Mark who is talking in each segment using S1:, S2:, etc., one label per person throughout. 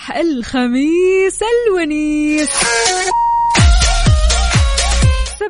S1: وصباح الخميس الونيس.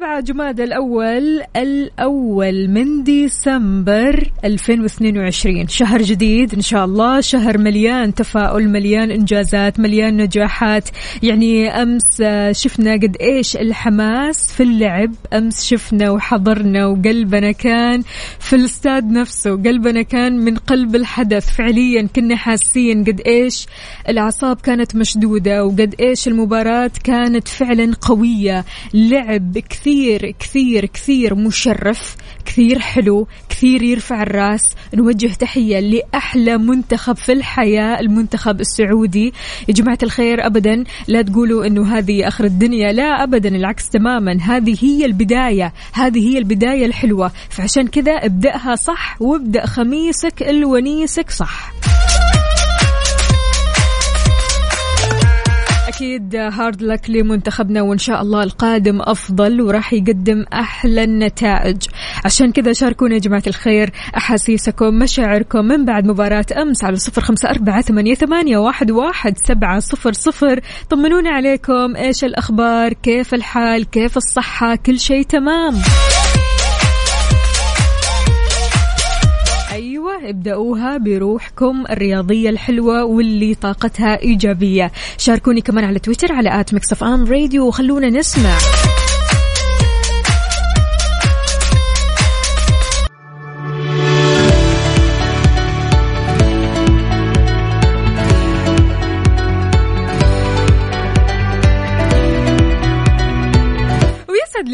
S1: سبعة جماد الأول الأول من ديسمبر 2022 شهر جديد إن شاء الله. شهر مليان تفاؤل مليان إنجازات مليان نجاحات. يعني أمس آه، شفنا قد إيش الحماس في اللعب. أمس شفنا وحضرنا وقلبنا كان في الاستاد نفسه. قلبنا كان من قلب الحدث. فعليا كنا حاسين قد إيش الأعصاب كانت مشدودة وقد إيش المباراة كانت فعلا قوية. لعب كثير كثير كثير مشرف كثير حلو كثير يرفع الراس. نوجه تحية لأحلى منتخب في الحياة المنتخب السعودي. يا جماعة الخير أبدا لا تقولوا أنه هذه آخر الدنيا. لا أبدا العكس تماما. هذه هي البداية. هذه هي البداية الحلوة. فعشان كذا ابدأها صح وابدأ خميسك الونيسك صح. أكيد هارد لك لمنتخبنا وإن شاء الله القادم أفضل وراح يقدم أحلى النتائج. عشان كذا شاركونا يا جماعة الخير أحاسيسكم مشاعركم من بعد مباراة أمس على صفر خمسة أربعة ثمانية, ثمانية واحد, واحد سبعة صفر صفر. طمنونا عليكم إيش الأخبار؟ كيف الحال؟ كيف الصحة؟ كل شيء تمام. ابدأوها بروحكم الرياضية الحلوة واللي طاقتها إيجابية. شاركوني كمان على تويتر على at Mix FM Radio وخلونا نسمع.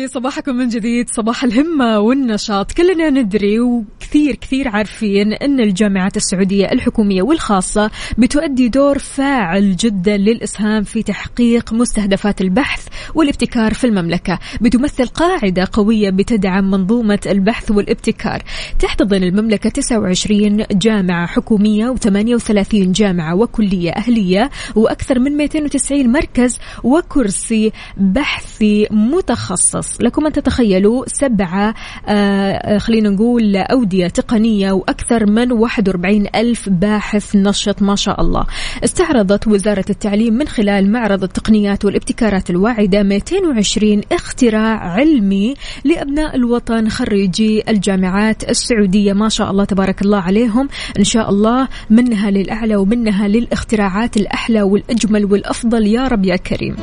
S1: صباحكم من جديد صباح الهمة والنشاط. كلنا ندري وكثير كثير عارفين أن الجامعات السعودية الحكومية والخاصة بتؤدي دور فاعل جدا للإسهام في تحقيق مستهدفات البحث والابتكار في المملكة. بتمثل قاعدة قوية بتدعم منظومة البحث والابتكار. تحتضن المملكة 29 جامعة حكومية و38 جامعة وكلية أهلية وأكثر من 290 مركز وكرسي بحثي متخصص. لكم أن تتخيلوا سبعة آه خلينا نقول أودية تقنية وأكثر من 41 ألف باحث نشط ما شاء الله. استعرضت وزارة التعليم من خلال معرض التقنيات والابتكارات الواعدة 220 اختراع علمي لأبناء الوطن خريجي الجامعات السعودية. ما شاء الله تبارك الله عليهم. إن شاء الله منها للأعلى ومنها للاختراعات الأحلى والأجمل والأفضل. يا رب يا كريم.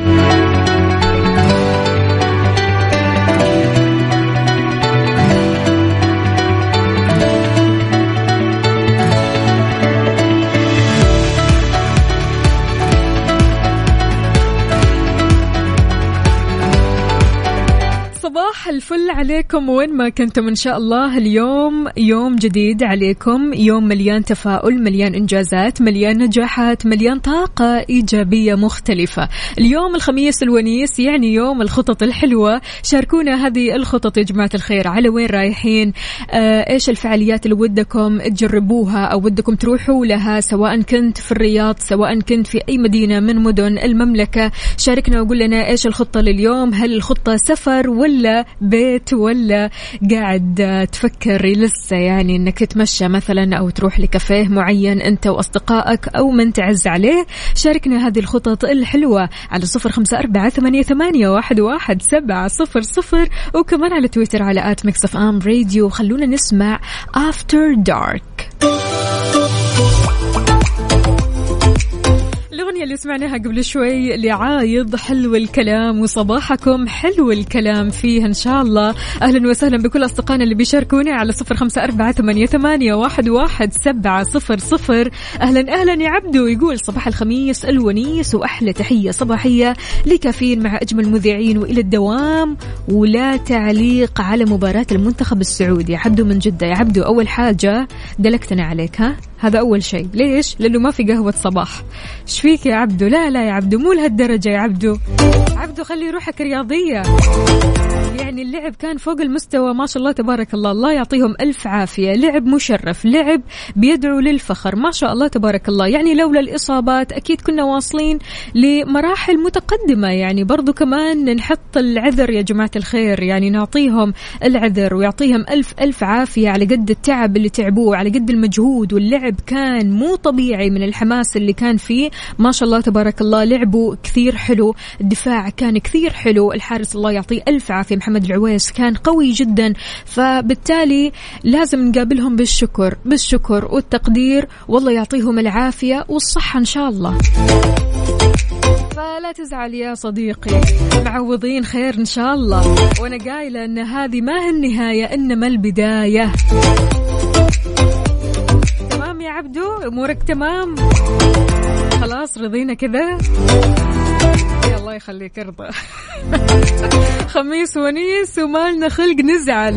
S1: الفل عليكم وين ما كنتم إن شاء الله. اليوم يوم جديد عليكم. يوم مليان تفاؤل مليان إنجازات مليان نجاحات مليان طاقة إيجابية مختلفة. اليوم الخميس الونيس يعني يوم الخطط الحلوة. شاركونا هذه الخطط يا جماعة الخير. على وين رايحين؟ آه إيش الفعاليات اللي ودكم تجربوها أو ودكم تروحوا لها سواء كنت في الرياض سواء كنت في أي مدينة من مدن المملكة. شاركنا وقول لنا إيش الخطة لليوم؟ هل الخطة سفر ولا بيت؟ ولا قاعد تفكر لسه يعني إنك تتمشى مثلا أو تروح لكافيه معين أنت وأصدقائك أو من تعز عليه؟ شاركنا هذه الخطط الحلوة على صفر خمسة أربعة ثمانية, ثمانية واحد, واحد سبعة صفر صفر وكمان على تويتر على at Mix FM Radio. خلونا نسمع After Dark الأغنية اللي سمعناها قبل شوي لعايض حلو الكلام وصباحكم حلو الكلام فيه إن شاء الله. أهلا وسهلا بكل أصدقائنا اللي بيشاركونا على صفر خمسة أربعة ثمانية, ثمانية واحد, واحد سبعة صفر صفر. أهلا أهلا يا عبدو يقول صباح الخميس الونيس وأحلى تحية صباحية لكافيين مع أجمل مذيعين وإلى الدوام. ولا تعليق على مباراة المنتخب السعودي. عبدو من جدة يا عبدو أول حاجة دلكتنا عليك ها؟ هذا أول شيء. ليش؟ لأنه ما في قهوة صباح. إيش فيك يا عبدو؟ لا لا يا عبدو مو لهالدرجة يا عبدو. عبدو خلي روحك رياضية. يعني اللعب كان فوق المستوى ما شاء الله تبارك الله. الله يعطيهم ألف عافية. لعب مشرف لعب بيدعو للفخر ما شاء الله تبارك الله. يعني لولا الإصابات أكيد كنا واصلين لمراحل متقدمة. يعني برضو كمان نحط العذر يا جماعة الخير. يعني نعطيهم العذر ويعطيهم ألف ألف عافية على قد التعب اللي تعبوه على قد المجهود. واللعب كان مو طبيعي من الحماس اللي كان فيه. ما شاء الله تبارك الله لعبوا كثير حلو. الدفاع كان كثير حلو. الحارس الله يعطيه ألف عافية محمد العويس كان قوي جدا. فبالتالي لازم نقابلهم بالشكر بالشكر والتقدير. والله يعطيهم العافية والصحة إن شاء الله. فلا تزعل يا صديقي معوضين خير إن شاء الله. وأنا قايلة أن هذه ما هي النهاية إنما البداية. تمام يا عبدو؟ أمورك تمام؟ خلاص رضينا كذا؟ الله يخليك ارضى. خميس ونيس ومالنا خلق نزعل.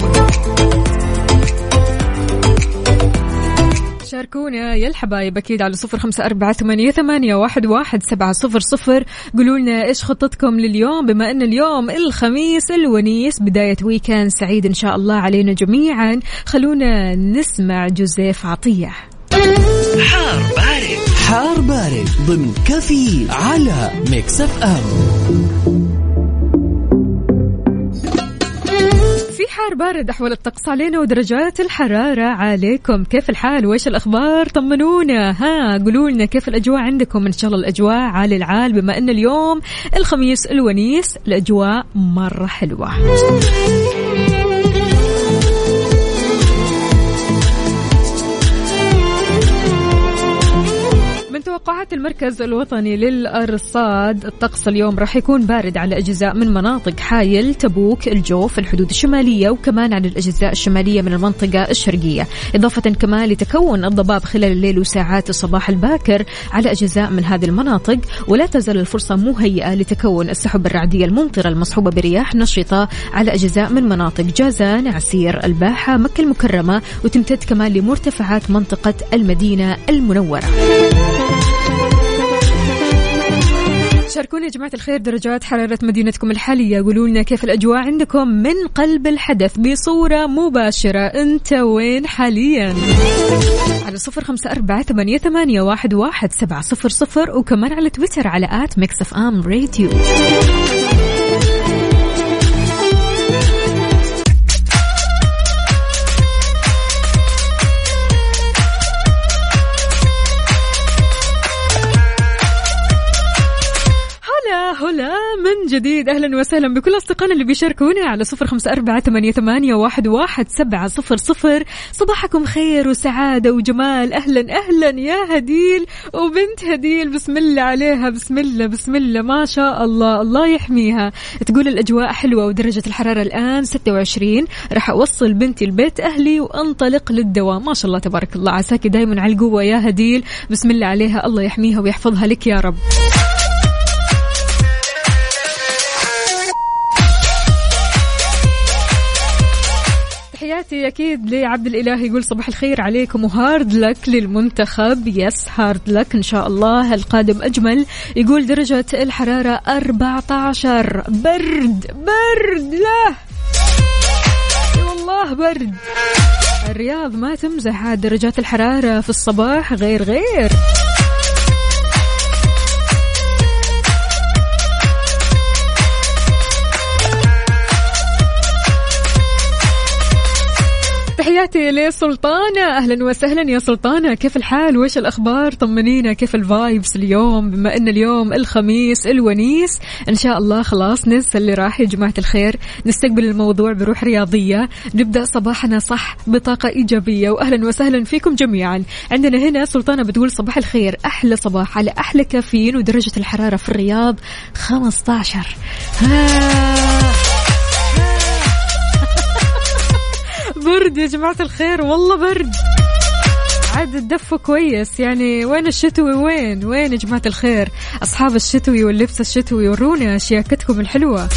S1: شاركونا يا الحبايب أكيد على صفر خمسة أربعة ثمانية, ثمانية واحد, واحد سبعة صفر صفر. قولوا لنا إيش خطتكم لليوم؟ بما أن اليوم الخميس الونيس بداية weekend سعيد إن شاء الله علينا جميعا. خلونا نسمع جوزيف عطية.
S2: حار. حار بارد ضمن كافيين على Mix FM.
S1: في حار بارد أحوال الطقس علينا ودرجات الحرارة عليكم. كيف الحال؟ وإيش الأخبار؟ طمنونا. ها قولوا لنا كيف الأجواء عندكم؟ إن شاء الله الأجواء عالي العال. بما أن اليوم الخميس الونيس الأجواء مرة حلوة. توقعات المركز الوطني للأرصاد الطقس اليوم راح يكون بارد على أجزاء من مناطق حايل تبوك الجوف الحدود الشمالية وكمان على الأجزاء الشمالية من المنطقة الشرقية. إضافة كمان لتكون الضباب خلال الليل وساعات الصباح الباكر على أجزاء من هذه المناطق ولا تزال الفرصة مهيئة لتكون السحب الرعدية الممطرة المصحوبة برياح نشطة على أجزاء من مناطق جازان عسير الباحة مكة المكرمة وتمتد كمان لمرتفعات منطقة المدينة المنورة. شاركونا يا جماعة الخير درجات حرارة مدينتكم الحالية. قولوا لنا كيف الأجواء عندكم من قلب الحدث بصورة مباشرة. أنت وين حاليا؟ على صفر خمسة أربعة ثمانية, ثمانية واحد, واحد سبعة صفر صفر. وكمان على تويتر على at Mix FM Radio. هلا من جديد. أهلا وسهلا بكل أصدقائنا اللي بيشاركونا على صفر أربعة ثمانية, ثمانية واحد, واحد سبعة صفر صفر. صباحكم خير وسعادة وجمال. أهلا أهلا يا هديل وبنت هديل. بسم الله عليها بسم الله بسم الله. ما شاء الله الله يحميها. تقول الأجواء حلوة ودرجة الحرارة الآن 26 راح أوصل بنتي البيت أهلي وأنطلق للدوام ما شاء الله تبارك الله. عساكي دايما على القوة يا هديل. بسم الله عليها الله يحميها ويحفظها لك يا رب. تحياتي أكيد لعبد الإله يقول صباح الخير عليكم. و hard luck للمنتخب. yes hard luck إن شاء الله القادم أجمل. يقول درجة الحرارة 14 برد برد لا والله برد. الرياض ما تمزح. درجات الحرارة في الصباح غير غير. تحياتي لسلطانة. أهلا وسهلا يا سلطانة. كيف الحال؟ وإيش الأخبار؟ طمنينا. كيف الفايبس اليوم؟ بما أن اليوم الخميس الونيس إن شاء الله خلاص ننسى اللي راح يا جماعة الخير. نستقبل الموضوع بروح رياضية. نبدأ صباحنا صح بطاقة إيجابية. وأهلا وسهلا فيكم جميعا. عندنا هنا سلطانة بتقول صباح الخير. أحلى صباح على أحلى كافيين ودرجة الحرارة في الرياض 15 ها. برد يا جماعة الخير والله برد. عاد الدفوا كويس يعني وين الشتوي؟ وين؟ وين يا جماعة الخير؟ أصحاب الشتوي واللبس الشتوي ورونا شياكتكم الحلوة.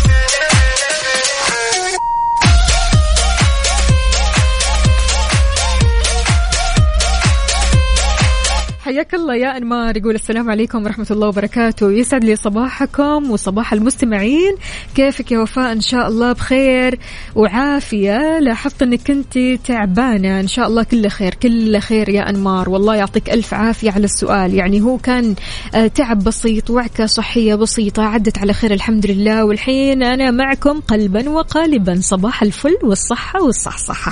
S1: حياك الله يا أنمار. يقول السلام عليكم ورحمة الله وبركاته. يسعد لي صباحكم وصباح المستمعين. كيفك يا وفاء؟ إن شاء الله بخير وعافية. لاحظت إنك كنت تعبانة. إن شاء الله كل خير كل خير يا أنمار. والله يعطيك ألف عافية على السؤال. يعني هو كان آه، تعب بسيط وعكة صحية بسيطة عدت على خير الحمد لله. والحين أنا معكم قلبا وقالبا. صباح الفل والصحة والصحصحة.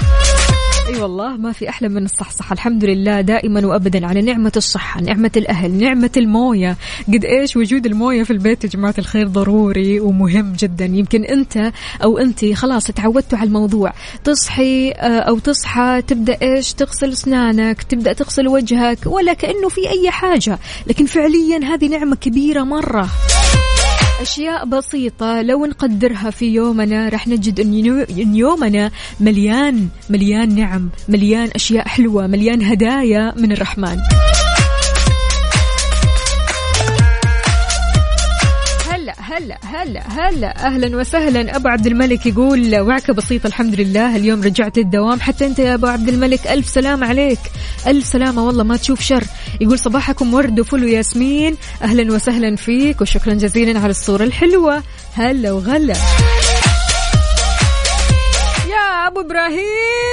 S1: أي أيوة والله ما في أحلى من الصحصحة. الحمد لله دائما وابدا على نعمة الصحة نعمة الأهل نعمة الموية. قد إيش وجود الموية في البيت يا جماعة الخير ضروري ومهم جدا. يمكن أنت أو انت خلاص تعودتوا على الموضوع. تصحي آه، أو تصحى تبدأ إيش؟ تغسل أسنانك تبدأ تغسل وجهك ولا كأنه في أي حاجة. لكن فعليا هذه نعمة كبيرة مرة. أشياء بسيطة لو نقدرها في يومنا رح نجد أن يومنا مليان مليان نعم مليان أشياء حلوة مليان هدايا من الرحمن. هلا هلا هلا. هلا أهلا وسهلا. أبو عبد الملك يقول وعكة بسيطة الحمد لله. اليوم رجعت للدوام. حتى أنت يا أبو عبد الملك ألف سلامه عليك. ألف سلامة. والله ما تشوف شر. يقول صباحكم ورد وفل وياسمين. أهلا وسهلا فيك وشكرا جزيلا على الصورة الحلوة. هلا وغلا. يا أبو إبراهيم!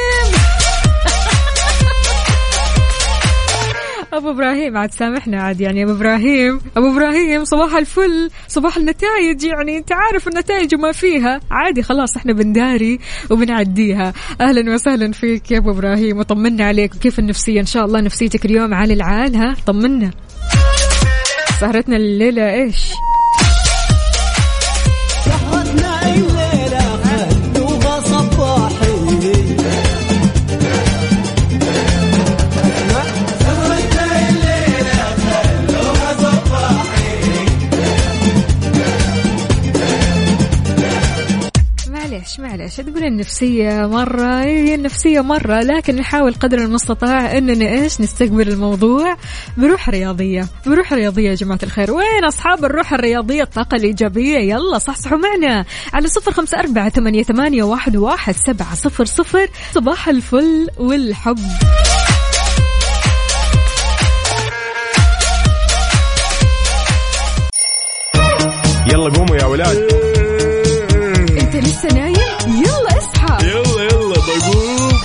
S1: أبو إبراهيم عاد سامحنا عاد يعني أبو إبراهيم أبو إبراهيم صباح الفل صباح النتائج يعني أنت عارف النتائج وما فيها. عادي خلاص إحنا بنداري وبنعديها. أهلا وسهلا فيك يا أبو إبراهيم وطمنا عليك وكيف النفسية؟ إن شاء الله نفسيتك اليوم على العال ها؟ طمنا. سهرتنا
S3: الليلة إيش؟
S1: معليش معليش تقول النفسية مرة؟ هي النفسية مرة لكن نحاول قدر المستطاع إننا إيش نستقبل الموضوع بروح رياضية. بروح رياضية يا جماعة الخير. وين أصحاب الروح الرياضية؟ الطاقة الإيجابية. يلا صحصحوا معنا على صفر خمسة أربعة ثمانية, ثمانية واحد, واحد سبعة صفر صفر. صباح الفل والحب.
S4: يلا قوموا يا ولاد.
S1: إنت لسه نايم؟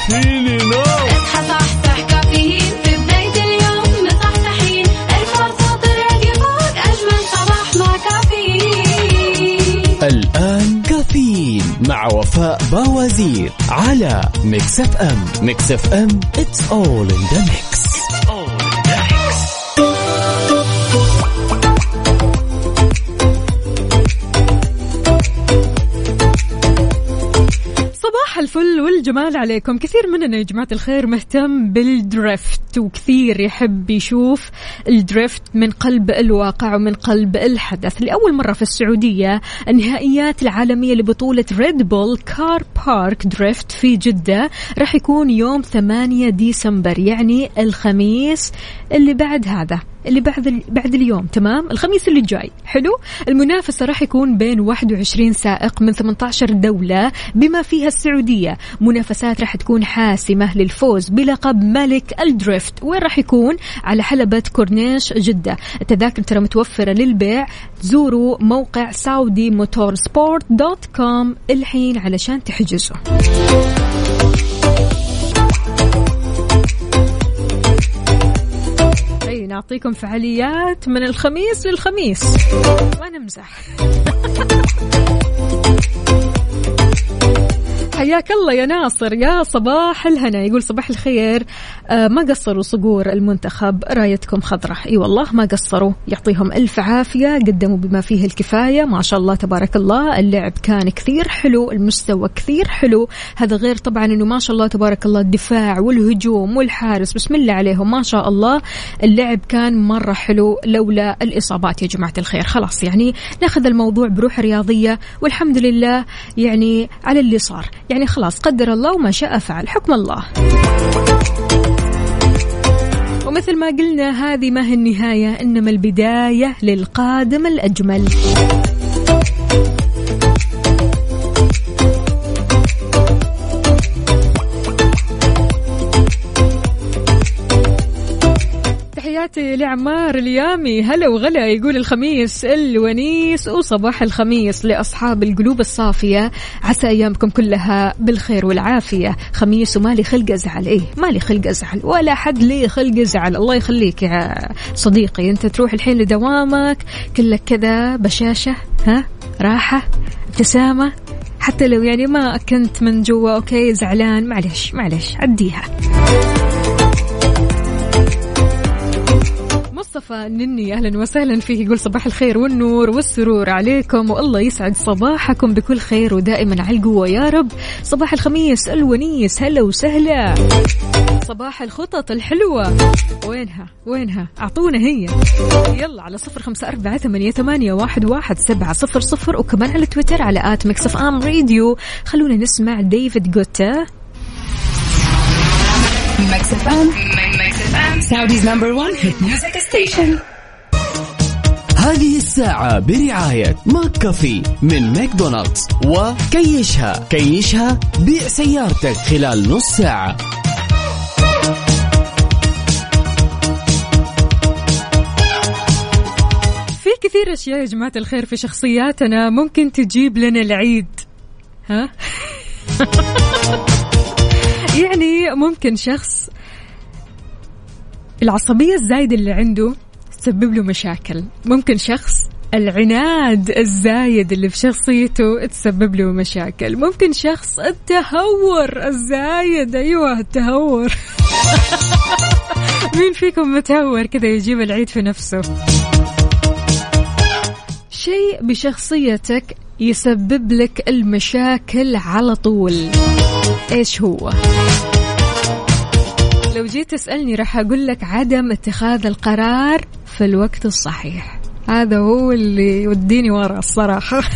S4: فيني نوم
S5: اصحى صحصح كافيين في بداية اليوم مصحصحين. الفرصة تراقي فوق أجمل صباح مع كافيين.
S2: الآن كافيين مع وفاء باوزير على Mix FM. Mix FM it's all in the mix.
S1: صباح الفل والجمال عليكم. كثير مننا يا جماعة الخير مهتم بال drift وكثير يحب يشوف ال drift من قلب الواقع ومن قلب الحدث. لأول مرة في السعودية النهائيات العالمية لبطولة Red Bull Car Park Drift في جدة راح يكون يوم 8 ديسمبر يعني الخميس اللي بعد هذا. اللي بعد بعد اليوم تمام؟ الخميس اللي جاي. حلو؟ المنافسة راح يكون بين 21 سائق من 18 دولة بما فيها السعودية. منافسات راح تكون حاسمة للفوز بلقب ملك ال drift. وين راح يكون؟ على حلبة كورنيش جدة. التذاكر ترى متوفرة للبيع. زوروا موقع Saudi Motorsport dot com الحين علشان تحجزوا. نعطيكم فعاليات من الخميس للخميس. ما نمزح حياك الله يا ناصر يا صباح الهنا. يقول صباح الخير. آه ما قصروا صقور المنتخب؟ رايتكم خضرة. إي والله ما قصروا. يعطيهم ألف عافية. قدموا بما فيه الكفاية. ما شاء الله تبارك الله. اللعب كان كثير حلو المستوى كثير حلو. هذا غير طبعا إنه ما شاء الله تبارك الله الدفاع والهجوم والحارس. بسم الله عليهم. ما شاء الله. اللعب كان مرة حلو لولا الإصابات يا جماعة الخير. خلاص يعني ناخذ الموضوع بروح رياضية. والحمد لله يعني على اللي صار. يعني خلاص قدر الله وما شاء فعل. حكم الله. ومثل ما قلنا هذه ما هي النهاية إنما البداية للقادم الأجمل. تحياتي لعمار اليامي. هلا وغلا يقول الخميس الونيس وصباح الخميس لأصحاب القلوب الصافية. عسى أيامكم كلها بالخير والعافية. خميس ومالي خلق أزعل. إيه مالي خلق أزعل. ولا حد لي خلق أزعل. الله يخليك يا صديقي. أنت تروح الحين لدوامك كلك كذا بشاشة ها راحة ابتسامة. حتى لو يعني ما كنت من جوا أوكي زعلان. معلش معلش عديها. مصطفى نني أهلا وسهلا فيه. يقول صباح الخير والنور والسرور عليكم والله يسعد صباحكم بكل خير ودائما على القوة. يا رب صباح الخميس الونيس هلا وسهلا. صباح الخطط الحلوة. وينها؟ وينها؟ أعطونا هي. يلا على صفر خمسة أربعة ثمانية, ثمانية واحد, واحد سبعة صفر صفر وكمان على تويتر على at Mix FM Radio. خلونا نسمع ديفيد جيتا.
S6: Mix FM. Mix FM. Saudi's number one hit music station.
S2: هذه الساعة برعاية ماك كافي من ماكدونالدز وكيشها كيشها بيع سيارتك خلال نص ساعة
S1: في كثير أشياء يا جماعة الخير في شخصياتنا ممكن تجيب لنا العيد ها يعني ممكن شخص العصبية الزايدة اللي عنده تسبب له مشاكل. ممكن شخص العناد الزايد اللي في شخصيته تسبب له مشاكل. ممكن شخص التهور الزايد. أيوه التهور. مين فيكم متهور كذا يجيب العيد في نفسه؟ شيء بشخصيتك يسبب لك المشاكل على طول. إيش هو؟ لو جيت تسألني راح أقول لك عدم اتخاذ القرار في الوقت الصحيح. هذا هو اللي يوديني ورا الصراحة.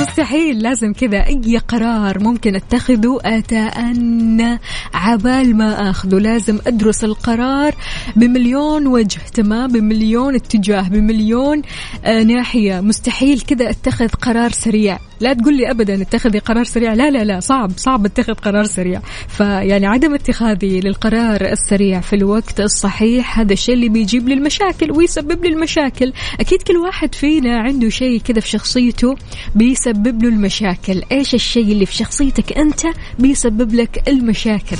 S1: مستحيل لازم كذا أي قرار ممكن أتخذه أتأنى عبال ما أخذه. لازم أدرس القرار بمليون وجه تمام؟ بمليون اتجاه بمليون آه ناحية. مستحيل كذا أتخذ قرار سريع. لا تقول لي ابدا اتخذي قرار سريع. لا لا لا صعب صعب اتخذ قرار سريع. فيعني عدم اتخاذي للقرار السريع في الوقت الصحيح هذا الشيء اللي بيجيب لي المشاكل ويسبب لي المشاكل. أكيد كل واحد فينا عنده شيء كذا في شخصيته بيسبب له المشاكل. إيش الشيء اللي في شخصيتك أنت بيسبب لك المشاكل؟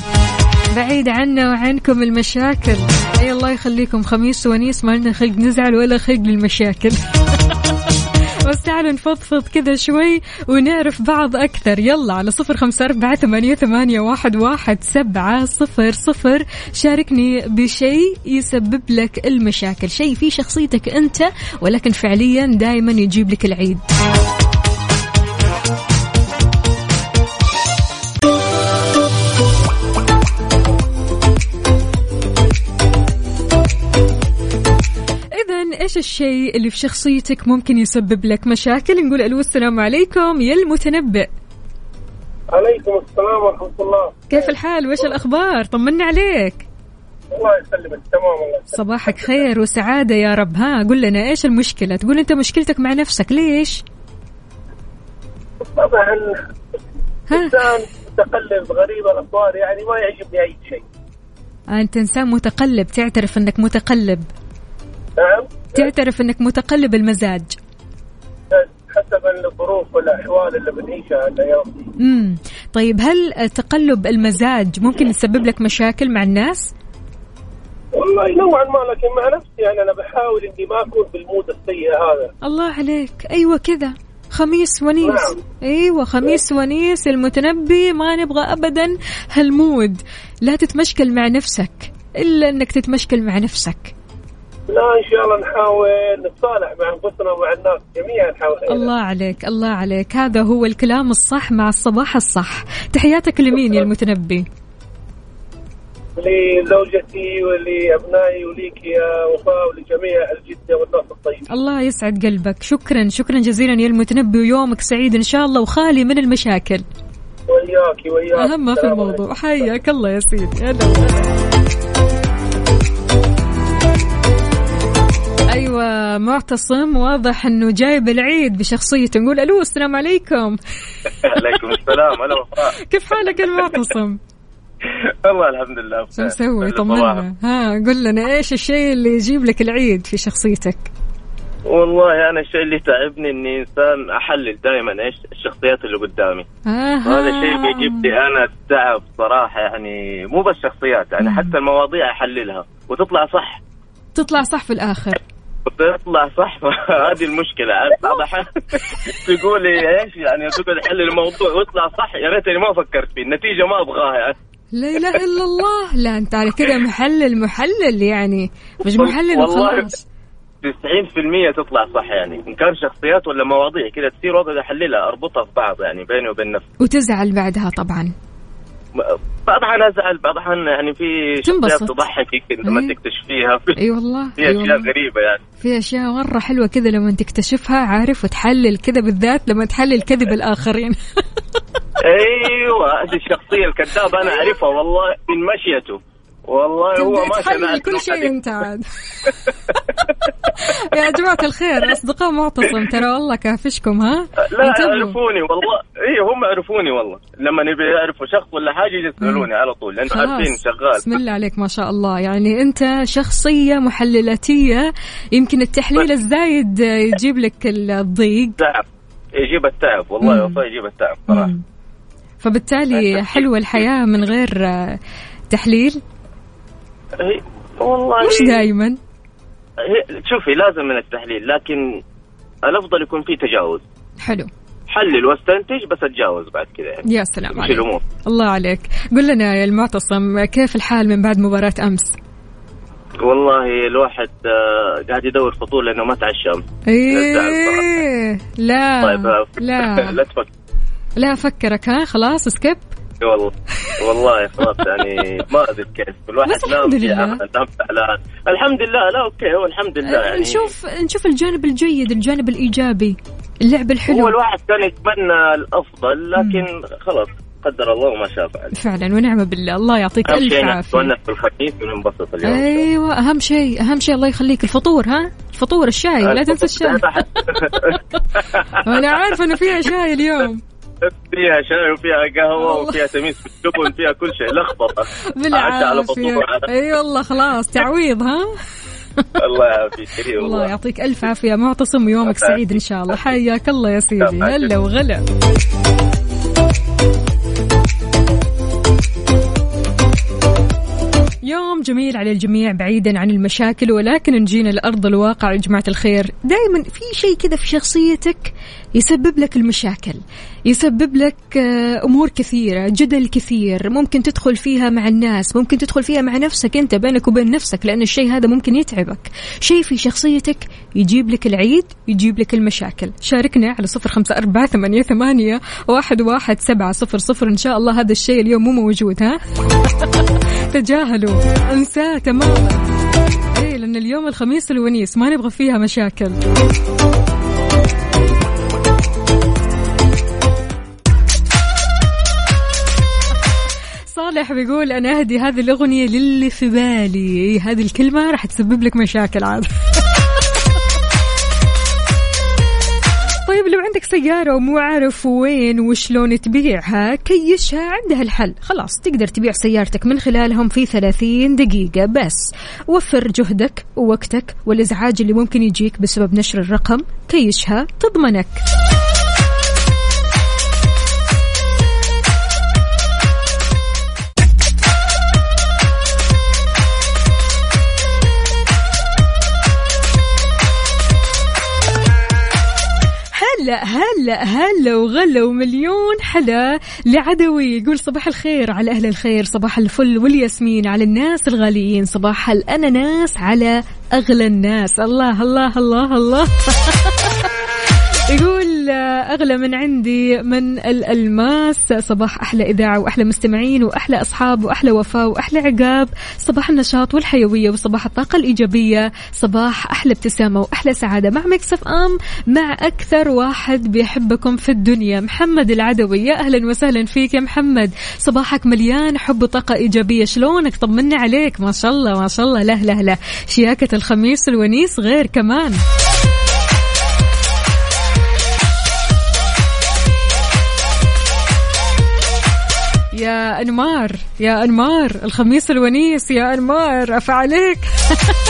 S1: بعيد عنا وعنكم المشاكل. أي الله يخليكم خميس ونيس ما لنا خلق نزعل ولا خلق للمشاكل. بس تعالوا نفضفض كذا شوي ونعرف بعض أكثر. يلا على صفر خمسة أربعة ثمانية, ثمانية واحد, واحد سبعة صفر صفر. شاركني بشيء يسبب لك المشاكل. شيء في شخصيتك أنت ولكن فعليا دائما يجيب لك العيد. إيش الشيء اللي في شخصيتك ممكن يسبب لك مشاكل؟ نقول ألو السلام عليكم يا المتنبئ.
S7: عليكم السلام ورحمة الله.
S1: كيف الحال؟ وإيش الأخبار؟ طمنا عليك.
S7: الله يسلمك. تمام الله
S1: صباحك خير وسعادة يا رب. ها قل لنا إيش المشكلة؟ تقول أنت مشكلتك مع نفسك ليش؟
S7: طبعا إنسان متقلب غريب الأطوار يعني ما يعجبني أي شيء.
S1: أنت إنسان متقلب تعترف أنك متقلب.
S7: نعم.
S1: تعترف أنك متقلب المزاج.
S7: حسب الظروف والأحوال اللي بنعيشها
S1: امم طيب هل تقلب المزاج ممكن يسبب لك مشاكل مع الناس؟
S7: والله نوعا ما لكن مع نفسي يعني أنا بحاول إني ما أكون بالمود السيء هذا.
S1: الله عليك. أيوه كذا. خميس ونيس.
S7: نعم.
S1: أيوه خميس ونيس المتنبي. ما نبغى ابدا هالمود. لا تتمشكل مع نفسك إلا إنك تتمشكل مع نفسك.
S7: لا إن شاء الله نحاول نتصالح مع أنفسنا ومع الناس جميعا نحاول
S1: الله عليك الله عليك. هذا هو الكلام الصح مع الصباح الصح. تحياتك لمين يا المتنبي؟
S7: لزوجتي ولأبنائي وليك يا وفاء ولجميع الجدة والناس الطيبين
S1: الله يسعد قلبك. شكرا شكرا جزيلا يا المتنبي ويومك سعيد إن شاء الله وخالي من المشاكل.
S7: وياك وياك.
S1: أهم ما في الموضوع. حياك الله يا سيدي. أيوه. معتصم واضح إنه جايب العيد بشخصيته. نقول ألو السلام عليكم.
S8: عليكم السلام هلا وفاء.
S1: كيف حالك يا المعتصم؟
S8: والله الحمد لله
S1: شو مسوي طمنا. ها قل لنا إيش الشيء اللي يجيب لك العيد في شخصيتك؟
S8: والله أنا الشيء اللي تعبني إني إنسان أحلل دائما إيش الشخصيات اللي قدامي. وهذا الشيء بيجيب لي أنا تعب صراحة يعني مو بس شخصيات يعني حتى المواضيع أحللها وتطلع صح.
S1: تطلع صح في الآخر.
S8: تطلع صح؟ هذه المشكلة. بعض تقولي إيش يعني؟ تقعد تحلل الموضوع ويطلع صح. يا ريتني ما فكرت فيه. النتيجة ما أبغاها يعني.
S1: لا إله إلا الله. لا أنت على كذا محلل محلل يعني. مش محلل
S8: والله
S1: وخلاص
S8: 90% تطلع صح يعني. إن كان شخصيات ولا مواضيع كذا تصير واقعد احللها أربطها في بعض يعني بيني وبين نفسي.
S1: وتزعل بعدها طبعا.
S8: بعض الاحيان ازعل بعض الاحيان يعني في. شخصيات تضحكك انت ما
S1: إيه.
S8: تكتشفيها في,
S1: اي والله.
S8: في أشياء
S1: والله.
S8: غريبة يعني.
S1: في أشياء مرة حلوة كذا لما تكتشفها عارف؟ وتحلل كذا بالذات لما تحلل كذب الاخرين
S8: أيوه هذه الشخصية الكذابة أنا أعرفها والله من مشيته. والله هو ماشي
S1: تحلل كل شيء. انت عاد يا جماعة الخير أصدقاء معتصم ترى والله كافشكم ها؟
S8: لا. يعرفوني والله. اي هم يعرفوني والله. لما نبي يعرفوا شخص ولا حاجة يجي يسألوني على طول لأنه عارفين شغال.
S1: بسم الله عليك ما شاء الله. يعني أنت شخصية محللاتيه يمكن التحليل الزايد يجيب لك الضيق.
S8: تعب يجيب التعب والله. والله يجيب التعب صراحة.
S1: مم. فبالتالي حلوة الحياة من غير تحليل.
S8: هي والله
S1: مش دائما
S8: هي- شوفي لازم من التحليل لكن الأفضل يكون في تجاوز.
S1: حلو.
S8: حلل واستنتج بس أتجاوز بعد كذا. يعني
S1: يا سلام عليك.
S8: الأمور؟
S1: الله عليك. قل لنا يا المعتصم كيف الحال من بعد مباراة أمس؟
S8: والله الواحد آه، قاعد يدور فطور لأنه ما تعشى.
S1: إيه لا
S8: طيب آه،
S1: لا.
S8: لا تفكر
S1: لا أفكرك ها خلاص سكيب.
S8: والله. والله خلاص يعني ما أدري كيف. الواحد
S1: بس الحمد
S8: في
S1: لله.
S8: نام زعلان الحمد لله لا okay هو الحمد لله يعني.
S1: نشوف نشوف الجانب الجيد الجانب الإيجابي اللعب
S8: هو
S1: الحلو
S8: الواحد كان يتمنى الأفضل لكن خلاص قدر الله وما شاء فعل
S1: فعلا ونعم بالله. الله يعطيك
S8: أهم
S1: ألف
S8: شيء
S1: عافية.
S8: نتونس بالخميس وننبسط اليوم.
S1: أيوه أهم شيء أهم شيء الله يخليك. الفطور ها؟ الفطور الشاي. لا تنسى الشاي. أنا عارفة إنه فيها شاي اليوم.
S8: فيها شاي وفيها
S1: قهوة.
S8: وفيها تميس بالجبن فيها كل شيء.
S1: لخبطة.
S8: بالعافية.
S1: أي والله خلاص تعويض ها؟
S8: الله يعافيك.
S1: الله يعطيك ألف عافية. معتصم ويومك سعيد إن شاء الله. حياك الله يا سيدي. هلا. وغلا. يوم جميل على الجميع بعيدا عن المشاكل ولكن نجينا لأرض الواقع. يا جماعة الخير دائما في شيء كذا في شخصيتك يسبب لك المشاكل يسبب لك آه، أمور كثيرة جدل كثير ممكن تدخل فيها مع الناس ممكن تدخل فيها مع نفسك أنت بينك وبين نفسك لأن الشيء هذا ممكن يتعبك. شيء في شخصيتك يجيب لك العيد يجيب لك المشاكل. شاركنا على صفر خمسة أربعة ثمانية, ثمانية واحد, واحد سبعة صفر صفر. إن شاء الله هذا الشيء اليوم مو موجود ها؟ تجاهلوا انساه تماما. إيه لأن اليوم الخميس الونيس ما نبغى فيها مشاكل. صالح بيقول أنا أهدي هذه الأغنية للي في بالي. إيه، هذه الكلمة راح تسبب لك مشاكل عاد. طيب لو عندك سيارة ومو عارف وين وشلون تبيعها كيشها عندها الحل. خلاص تقدر تبيع سيارتك من خلالهم في 30 دقيقة بس. وفر جهدك ووقتك والإزعاج اللي ممكن يجيك بسبب نشر الرقم. كيشها تضمنك. هلا هلا هلا وغلا ومليون حلا لعدوي. يقول صباح الخير على أهل الخير صباح الفل والياسمين على الناس الغاليين صباح الأناناس على أغلى الناس. الله الله الله الله. يقول أغلى من عندي من الألماس. صباح أحلى إذاعة وأحلى مستمعين وأحلى أصحاب وأحلى وفاء وأحلى عقاب. صباح النشاط والحيوية وصباح الطاقة الإيجابية. صباح أحلى ابتسامة وأحلى سعادة مع مكسف أم مع أكثر واحد بيحبكم في الدنيا محمد العدوي. يا أهلا وسهلا فيك يا محمد. صباحك مليان حب وطاقة إيجابية. شلونك؟ طمنا عليك. ما شاء الله ما شاء الله. لا لا لا. شياكة الخميس الونيس غير كمان. يا أنمار يا أنمار الخميس الونيس يا أنمار افا عليك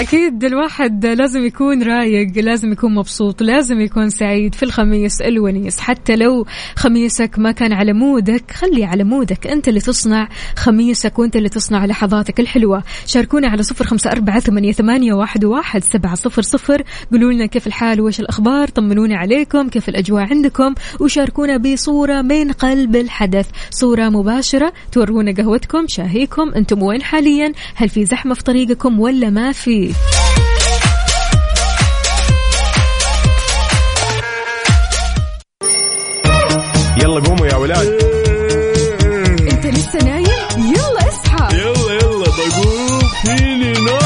S1: أكيد الواحد لازم يكون رايق لازم يكون مبسوط لازم يكون سعيد في الخميس الونيس. حتى لو خميسك ما كان على مودك خلي على مودك. أنت اللي تصنع خميسك وأنت اللي تصنع لحظاتك الحلوة. شاركونا على صفر خمسة أربعة ثمانية, واحد, واحد سبعة صفر صفر. قولوا لنا كيف الحال وإيش الأخبار؟ طمنونا عليكم كيف الأجواء عندكم؟ وشاركونا بصورة من قلب الحدث. صورة مباشرة تورونا قهوتكم شاهيكم أنتم وين حاليا؟ هل في زحمة في طريقكم ولا ما في؟
S4: يلا قوموا يا ولاد.
S1: انت لسه نايم؟ يلا اصحى.
S4: يلا يلا بقوم. فيني نوم؟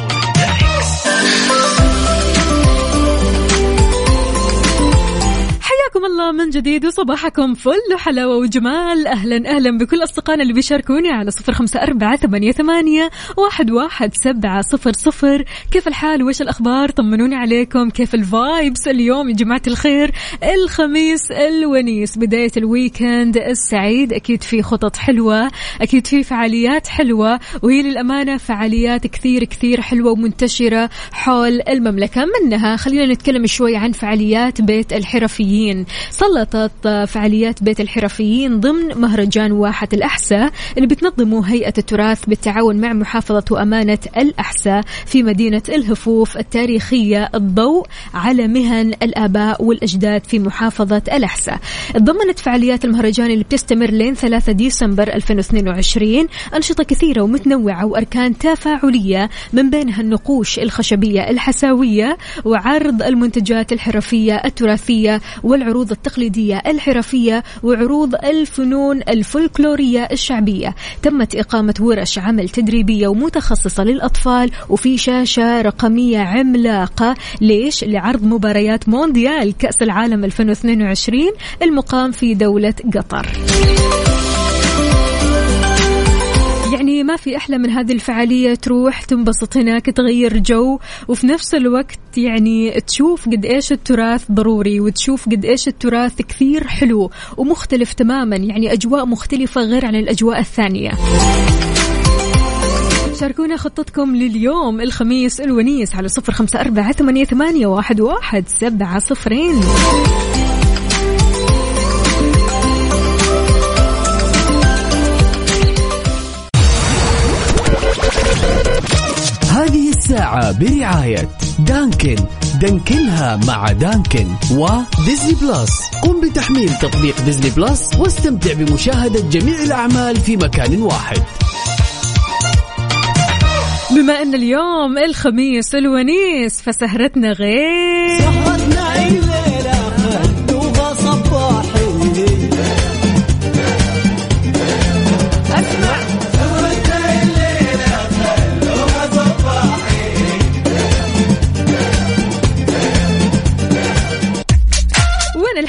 S1: هلا من جديد وصباحكم فل وحلاوة وجمال. أهلا أهلا بكل أصدقائنا اللي بيشاركوني على صفر خمسة أربعة ثمانية, ثمانية واحد, واحد سبعة صفر صفر. كيف الحال؟ وإيش الأخبار؟ طمنوني عليكم. كيف ال vibes اليوم يا جماعة الخير؟ الخميس الونيس بداية ال weekend السعيد. أكيد في خطط حلوة أكيد في فعاليات حلوة وهي للأمانة فعاليات كثير كثير حلوة ومنتشرة حول المملكة. منها خلينا نتكلم شوي عن فعاليات بيت الحرفيين. سلطت فعاليات بيت الحرفيين ضمن مهرجان واحة الأحساء اللي بتنظمه هيئة التراث بالتعاون مع محافظة وأمانة الأحساء في مدينة الهفوف التاريخية الضوء على مهن الآباء والأجداد في محافظة الأحساء ضمنت فعاليات المهرجان اللي بتستمر لين 3 ديسمبر 2022 أنشطة كثيرة ومتنوعة وأركان تفاعلية من بينها النقوش الخشبية الحساوية وعرض المنتجات الحرفية التراثية والعروض التقليدية الحرفية وعروض الفنون الفولكلورية الشعبية. تمت إقامة ورش عمل تدريبية ومتخصصة للأطفال وفي شاشة رقمية عملاقة. ليش؟ لعرض مباريات مونديال كأس العالم 2022 المقام في دولة قطر. يعني ما في أحلى من هذه الفعالية. تروح تنبسط هناك تغير جو وفي نفس الوقت يعني تشوف قد إيش التراث ضروري وتشوف قد إيش التراث كثير حلو ومختلف تماما. يعني أجواء مختلفة غير عن الأجواء الثانية. شاركونا خطتكم لليوم الخميس الونيس على صفر خمسة أربعة ثمانية, ثمانية واحد, واحد سبعة صفرين.
S2: الساعة برعاية Dunkin. Dunkin ها مع Dunkin و Disney Plus. قم بتحميل تطبيق Disney Plus واستمتع بمشاهدة جميع الأعمال في مكان واحد.
S1: بما أن اليوم الخميس الونيس فسهرتنا غير.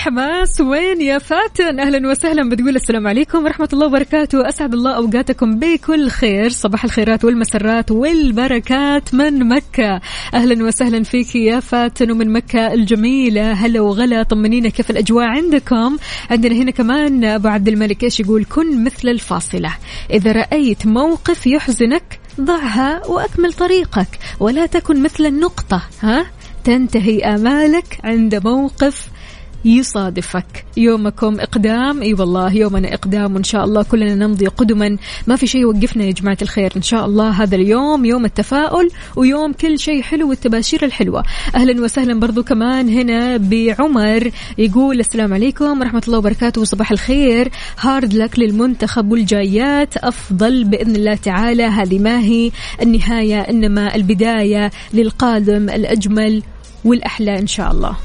S1: الحماس وين يا فاتن. أهلا وسهلا. بتقول السلام عليكم ورحمة الله وبركاته. أسعد الله أوقاتكم بكل خير. صباح الخيرات والمسرات والبركات من مكة. أهلا وسهلا فيك يا فاتن ومن مكة الجميلة. هلا وغلا طمنينا كيف الأجواء عندكم؟ عندنا هنا كمان أبو عبد الملك إيش يقول؟ كن مثل الفاصلة. إذا رأيت موقف يحزنك ضعها وأكمل طريقك. ولا تكن مثل النقطة. ها؟ تنتهي آمالك عند موقف يصادفك. يومكم إقدام. أي والله يومنا إقدام وإن شاء الله كلنا نمضي قدما. ما في شيء يوقفنا يا جماعة الخير. إن شاء الله هذا اليوم يوم التفاؤل ويوم كل شيء حلو والتباشير الحلوة. أهلا وسهلا برضو كمان هنا بعمر يقول السلام عليكم ورحمة الله وبركاته وصباح الخير. هارد لك للمنتخب والجايات أفضل بإذن الله تعالى. هذه ما هي النهاية إنما البداية للقادم الأجمل والأحلى إن شاء الله.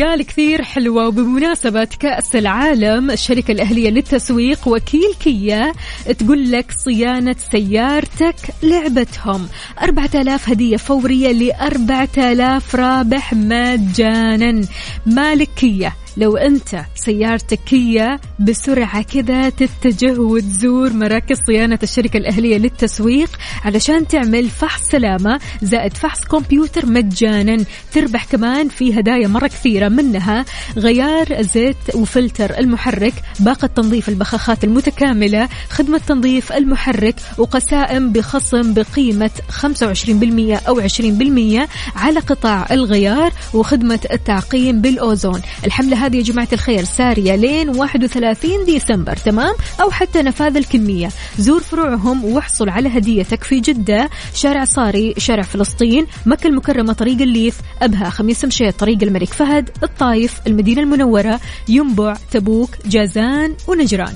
S1: المونديال كثير حلوة وبمناسبة كأس العالم الشركة الأهلية للتسويق وكيل كيا تقول لك صيانة سيارتك لعبتهم. 4000 هدية فورية ل 4000 رابح مجانا. مالك كيا لو أنت سيارتك كيا بسرعة كذا تتجه وتزور مراكز صيانة الشركة الأهلية للتسويق علشان تعمل فحص سلامة زائد فحص كمبيوتر مجانا تربح كمان في هدايا مرة كثيرة منها غيار زيت وفلتر المحرك باقة تنظيف البخاخات المتكاملة خدمة تنظيف المحرك وقسائم بخصم بقيمة 25% أو 20% على قطاع الغيار وخدمة التعقيم بالأوزون. الحملة هذه يا جماعة الخير سارية لين 31 ديسمبر تمام؟ أو حتى نفاذ الكمية. زور فروعهم واحصل على هديتك في جدة شارع صاري شارع فلسطين مكة المكرمة طريق الليث أبها خميس مشيط طريق الملك فهد الطايف المدينة المنورة ينبع تبوك جازان ونجران.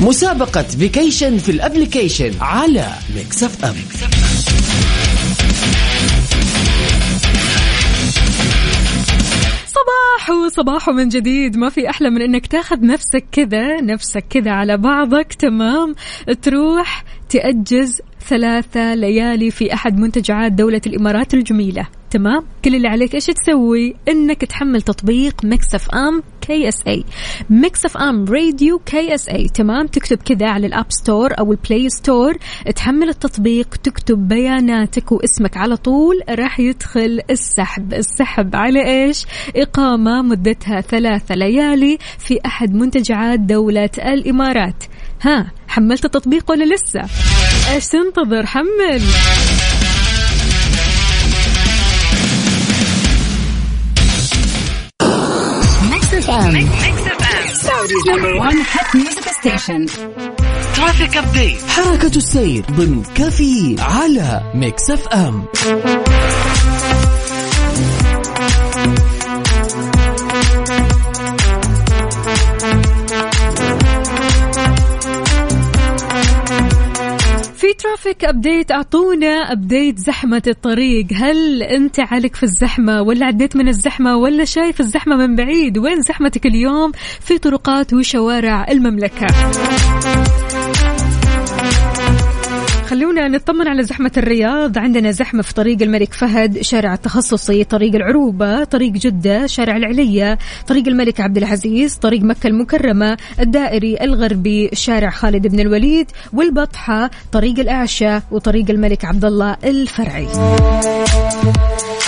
S2: مسابقة vacation في ال application على Mix FM
S1: صباح وصباح من جديد. ما في أحلى من أنك تاخذ نفسك كذا نفسك كذا على بعضك. تمام؟ تروح تأجز ثلاثة ليالي في أحد منتجعات دولة الإمارات الجميلة. تمام؟ كل اللي عليك إيش تسوي؟ إنك تحمل تطبيق ميكس أف أم كي إس اي ميكس أف أم راديو كي إس اي تمام؟ تكتب كذا على ال App Store أو ال Play Store تحمل التطبيق تكتب بياناتك واسمك على طول راح يدخل السحب. السحب على إيش؟ إقامة مدتها ثلاثة ليالي في أحد منتجعات دولة الإمارات. ها حملت التطبيق ولا لسه؟ إيش تنتظر حمل.
S6: Mix FM
S2: حركة السير ضمن كفي على Mix FM Mix
S1: FM traffic update أعطونا update زحمة الطريق. هل أنت عليك في الزحمة ولا عديت من الزحمة ولا شايف الزحمة من بعيد؟ وين زحمتك اليوم في طرقات وشوارع المملكة؟ خلونا نطمن على زحمة الرياض. عندنا زحمة في طريق الملك فهد شارع التخصصي طريق العروبة طريق جدة شارع العليا طريق الملك عبد العزيز طريق مكة المكرمة الدائري الغربي شارع خالد بن الوليد والبطحة طريق الأعشى وطريق الملك عبد الله الفرعي.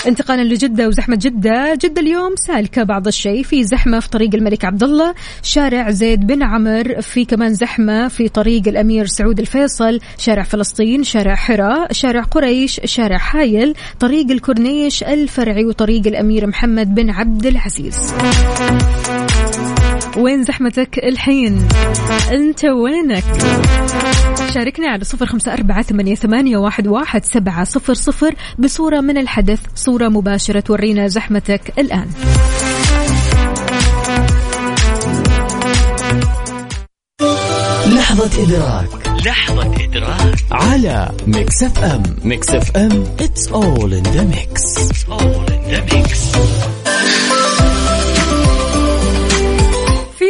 S1: انتقالا لجدة وزحمة جدة. جدة اليوم سالكة بعض الشيء. في زحمة في طريق الملك عبد الله شارع زيد بن عمر. في كمان زحمة في طريق الأمير سعود الفيصل. شارع فلسطين شارع حراء. شارع قريش شارع حايل. طريق الكورنيش الفرعي وطريق الأمير محمد بن عبد العزيز. وين زحمتك الحين؟ أنت وينك؟ شاركنا على صفر خمسة أربعة ثمانية, ثمانية واحد, واحد سبعة صفر صفر بصورة من الحدث صورة مباشرة تورينا زحمتك الآن.
S2: لحظة إدراك. لحظة إدراك. على Mix FM. Mix FM it's all in the mix. It's all in the mix.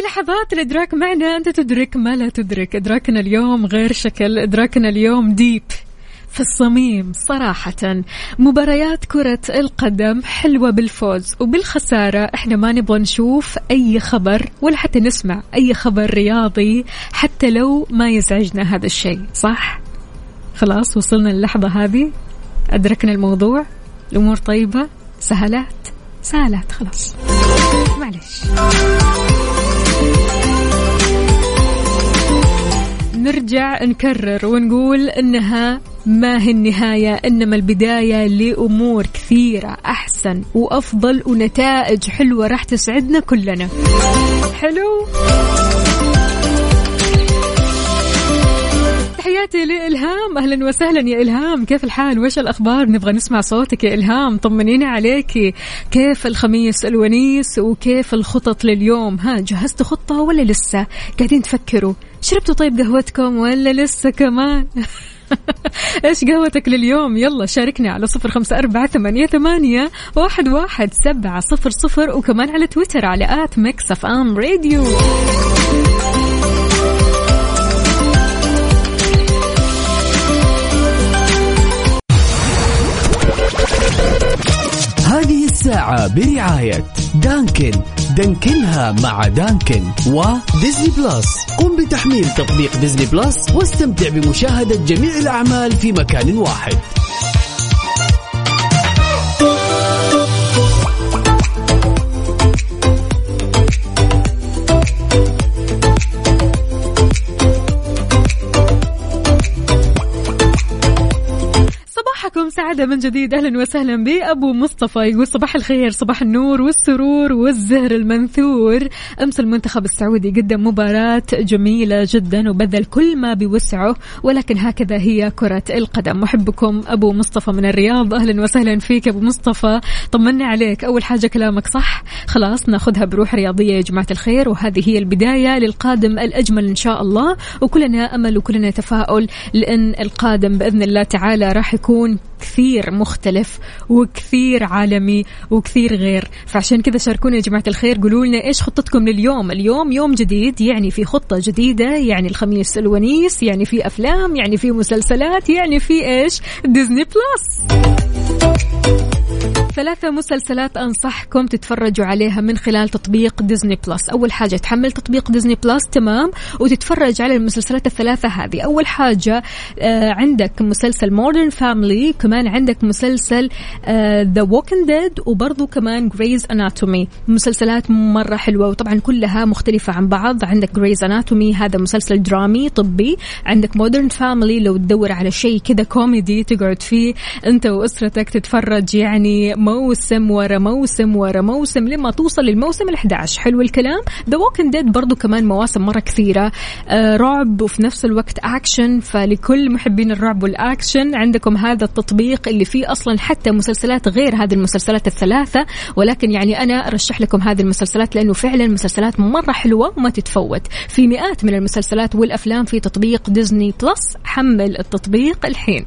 S1: لحظات الإدراك معنا أنت تدرك ما لا تدرك. إدراكنا اليوم غير شكل. إدراكنا اليوم deep في الصميم. صراحة مباريات كرة القدم حلوة بالفوز وبالخسارة. إحنا ما نبغى نشوف أي خبر ولا حتى نسمع أي خبر رياضي حتى لو ما يزعجنا هذا الشيء. صح؟ خلاص وصلنا للحظة هذه. أدركنا الموضوع. الأمور طيبة؟ سهلات؟ سهلات خلاص. معلش. نرجع نكرر ونقول إنها ما هي النهاية إنما البداية لأمور كثيرة أحسن وأفضل ونتائج حلوة راح تسعدنا كلنا. حلو؟ تحياتي لإلهام. أهلا وسهلا يا إلهام. كيف الحال؟ وش الأخبار؟ نبغى نسمع صوتك يا إلهام. طمنينا عليك. كيف الخميس الونيس وكيف الخطط لليوم؟ ها جهزتوا خطة ولا لسه؟ قاعدين تفكروا. شربتوا طيب قهوتكم ولا لسه كمان؟ إيش قهوتك لليوم؟ يلا شاركنا على صفر خمسة أربعة ثمانية, ثمانية واحد, واحد سبعة صفر صفر وكمان على تويتر على at Mix FM
S2: Radio. الساعة برعاية Dunkin. Dunkin ها مع Dunkin و Disney Plus. قم بتحميل تطبيق Disney Plus واستمتع بمشاهدة جميع الأعمال في مكان واحد.
S1: سعادة من جديد. أهلا وسهلا بأبو مصطفى. يقول صباح الخير صباح النور والسرور والزهر المنثور. أمس المنتخب السعودي قدم مباراة جميلة جدا وبذل كل ما بوسعه ولكن هكذا هي كرة القدم. محبكم أبو مصطفى من الرياض. أهلا وسهلا فيك أبو مصطفى. طمنا عليك. أول حاجة كلامك صح؟ خلاص نأخذها بروح رياضية يا جماعة الخير. وهذه هي البداية للقادم الأجمل إن شاء الله. وكلنا أمل وكلنا تفاؤل لأن القادم بإذن الله تعالى راح يكون كثير مختلف وكثير عالمي وكثير غير. فعشان كذا شاركونا يا جماعة الخير قولوا لنا إيش خطتكم لليوم؟ اليوم يوم جديد يعني في خطة جديدة يعني الخميس الونيس يعني في أفلام يعني في مسلسلات يعني في إيش؟ Disney Plus ثلاثة مسلسلات أنصحكم تتفرجوا عليها من خلال تطبيق Disney Plus. أول حاجة تحمل تطبيق Disney Plus تمام؟ وتتفرج على المسلسلات الثلاثة هذه. أول حاجة آه عندك مسلسل Modern Family كمان عندك مسلسل The Walking Dead وبرضو كمان Grey's Anatomy مسلسلات مرة حلوة وطبعا كلها مختلفة عن بعض. عندك Grey's Anatomy هذا مسلسل درامي طبي. عندك Modern Family لو تدور على شيء كذا كوميدي تقعد فيه أنت وأسرتك تتفرج يعني موسم ورا موسم ورا موسم لما توصل للموسم ال11 حلو الكلام. The Walking Dead برضو كمان مواسم مرة كثيرة. آه رعب وفي نفس الوقت اكشن فلكل محبين الرعب والاكشن عندكم هذا التطبيق اللي فيه أصلا حتى مسلسلات غير هذه المسلسلات الثلاثة. ولكن يعني أنا أرشح لكم هذه المسلسلات لأنه فعلا مسلسلات مرة حلوة وما تتفوت. في مئات من المسلسلات والأفلام في تطبيق Disney Plus حمل التطبيق الحين.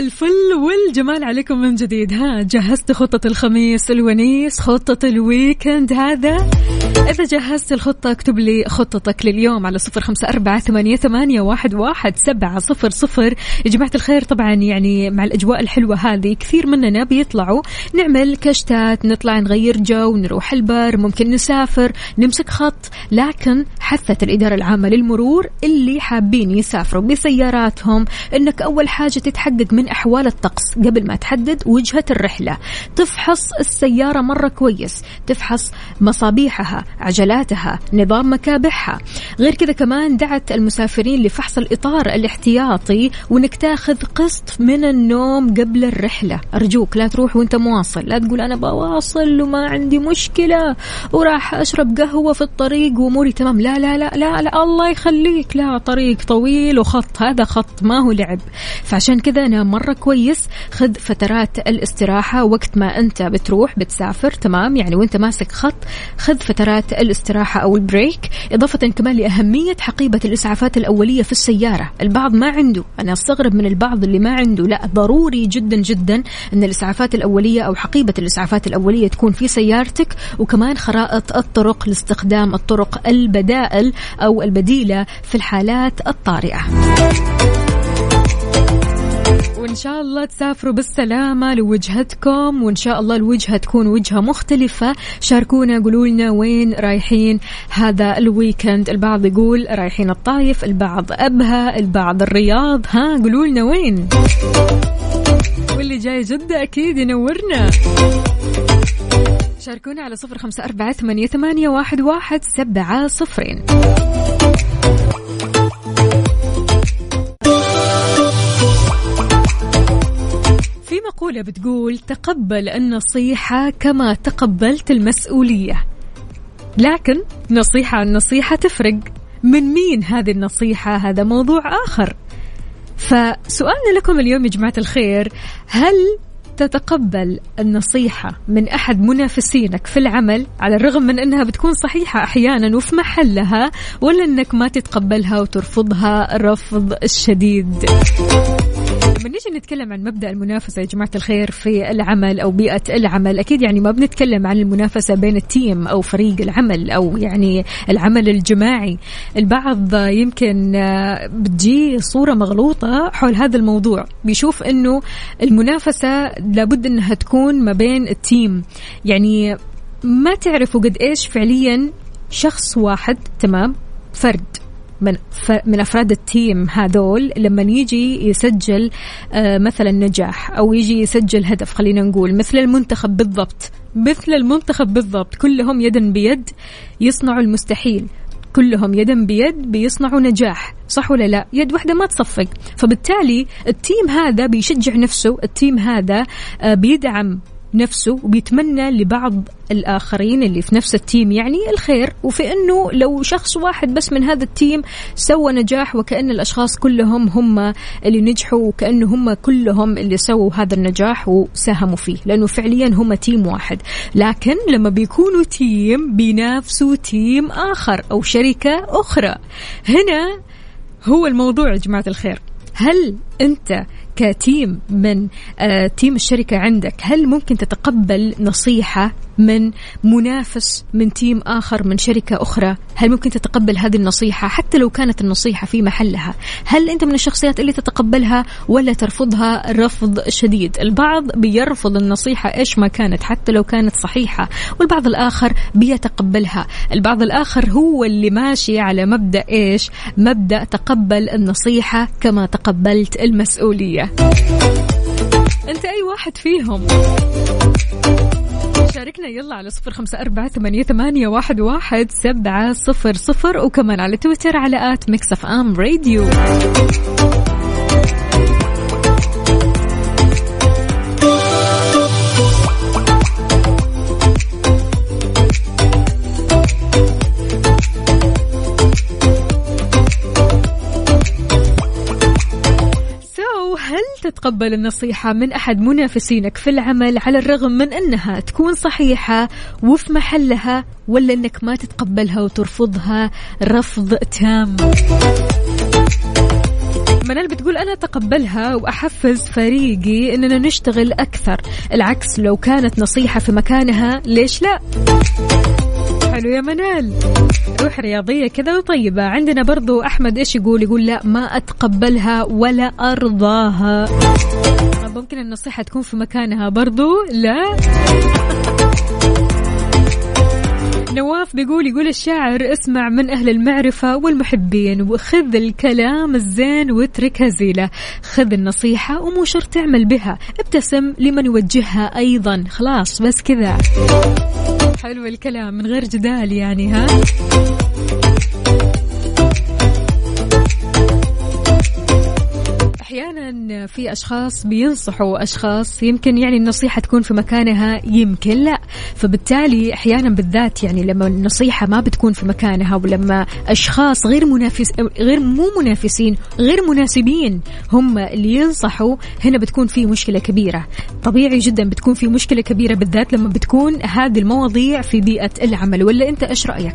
S1: الفل والجمال عليكم من جديد. ها جهزت خطة الخميس الونيس خطة ال weekend هذا. إذا جهزت الخطة اكتب لي خطتك لليوم على صفر خمسة أربعة ثمانية, ثمانية واحد, واحد سبعة صفر صفر. يا جماعة الخير طبعا يعني مع الأجواء الحلوة هذه كثير مننا بيطلعوا. نعمل كشتات نطلع نغير جو نروح البر ممكن نسافر نمسك خط. لكن حثت الإدارة العامة للمرور اللي حابين يسافروا بسياراتهم أنك أول حاجة تتحقق من أحوال الطقس قبل ما تحدد وجهة الرحلة. تفحص السيارة مرة كويس تفحص مصابيحها عجلاتها نظام مكابحها. غير كذا كمان دعت المسافرين لفحص الإطار الاحتياطي وإنك تاخذ قسط من النوم قبل الرحلة. أرجوك لا تروح وأنت مواصل. لا تقول أنا بواصل وما عندي مشكلة وراح أشرب قهوة في الطريق وأموري تمام. لا لا لا لا, لا الله يخليك. لا طريق طويل وخط. هذا خط ما هو لعب. فعشان كذا أنا مرة كويس. خذ فترات الاستراحة وقت ما أنت بتروح بتسافر تمام؟ يعني وأنت ماسك خط خذ فترات الاستراحة أو البريك إضافة كمان لأهمية حقيبة الإسعافات الأولية في السيارة. البعض ما عنده أنا أستغرب من البعض اللي ما عنده. لا ضروري جدا جدا أن الإسعافات الأولية أو حقيبة الإسعافات الأولية تكون في سيارتك وكمان خرائط الطرق لاستخدام الطرق البدائل أو البديلة في الحالات الطارئة. وإن شاء الله تسافروا بالسلامة لوجهتكم وإن شاء الله الوجهة تكون وجهة مختلفة. شاركونا قولوا لنا وين رايحين هذا الويكند. البعض يقول رايحين الطايف البعض أبها البعض الرياض. ها قولوا لنا وين. واللي جاي جدة أكيد ينورنا. شاركونا على صفر خمسة أربعة ثمانية, واحد, واحد سبعة صفرين. في مقولة بتقول تقبل النصيحة كما تقبلت المسؤولية. لكن نصيحة عن نصيحة تفرق. من مين هذه النصيحة؟ هذا موضوع آخر. فسؤالنا لكم اليوم يا جماعة الخير هل تتقبل النصيحة من أحد منافسينك في العمل على الرغم من أنها بتكون صحيحة أحيانا وفي محلها ولا أنك ما تتقبلها وترفضها رفض الشديد؟ لما نيجي نتكلم عن مبدأ المنافسة يا جماعة الخير في العمل أو بيئة العمل أكيد يعني ما بنتكلم عن المنافسة بين التيم أو فريق العمل أو يعني العمل الجماعي. البعض يمكن آه، بتجي صورة مغلوطة حول هذا الموضوع. بيشوف إنه المنافسة لابد إنها تكون ما بين ال team. يعني ما تعرفوا قد إيش فعليا شخص واحد تمام فرد. من من أفراد ال team هذول لما يجي يسجل آه، مثلا نجاح أو يجي يسجل هدف خلينا نقول مثل المنتخب بالضبط. مثل المنتخب بالضبط كلهم يدا بيد يصنعوا المستحيل. كلهم يدا بيد بيصنعوا نجاح صح ولا لا؟ يد واحدة ما تصفق. فبالتالي ال team هذا بيشجع نفسه ال team هذا آه، بيدعم نفسه وبيتمنى لبعض الآخرين اللي في نفس ال team يعني الخير وفي أنه لو شخص واحد بس من هذا ال team سوى نجاح وكأن الأشخاص كلهم هم اللي نجحوا وكأنه هم كلهم اللي سووا هذا النجاح وساهموا فيه لأنه فعليا هم team واحد. لكن لما بيكونوا team بينافسوا team آخر أو شركة أخرى. هنا هو الموضوع يا جماعة الخير. هل أنت كتيم من آه تيم الشركة عندك هل ممكن تتقبل نصيحة من منافس من تيم آخر من شركة أخرى. هل ممكن تتقبل هذه النصيحة؟ حتى لو كانت النصيحة في محلها هل أنت من الشخصيات اللي تتقبلها ولا ترفضها رفض شديد؟ البعض بيرفض النصيحة إيش ما كانت حتى لو كانت صحيحة والبعض الآخر بيتقبلها. البعض الآخر هو اللي ماشي على مبدأ إيش؟ مبدأ تقبل النصيحة كما تقبلت المسؤولية. أنت أي واحد فيهم؟ شاركنا. يلا على صفر خمسة أربعة ثمانية, ثمانية واحد, واحد سبعة صفر صفر. وكمان على تويتر على at Mix FM Radio. تتقبل النصيحة من أحد منافسينك في العمل على الرغم من أنها تكون صحيحة وفي محلها ولا أنك ما تتقبلها وترفضها رفض تام؟ منال بتقول أنا أتقبلها وأحفز فريقي أننا نشتغل أكثر العكس لو كانت نصيحة في مكانها ليش لا؟ حلو يا منال. روح رياضية كذا وطيبة. عندنا برضو أحمد إيش يقول؟ يقول لا ما أتقبلها ولا أرضاها. ممكن النصيحة تكون في مكانها برضو؟ لا. نواف بيقول يقول الشاعر اسمع من أهل المعرفة والمحبين وخذ الكلام الزين واترك هزيلة. خذ النصيحة ومو شرط تعمل بها ابتسم لمن يوجهها أيضا. خلاص بس كذا. حلو الكلام من غير جدال يعني ها؟ في أشخاص بينصحوا أشخاص يمكن يعني النصيحة تكون في مكانها يمكن لا. فبالتالي أحيانا بالذات يعني لما النصيحة ما بتكون في مكانها ولما أشخاص غير منافس غير مو منافسين غير مناسبين هم اللي ينصحوا هنا بتكون في مشكلة كبيرة. طبيعي جدا بتكون في مشكلة كبيرة بالذات لما بتكون هذه المواضيع في بيئة العمل. ولا أنت إيش رأيك؟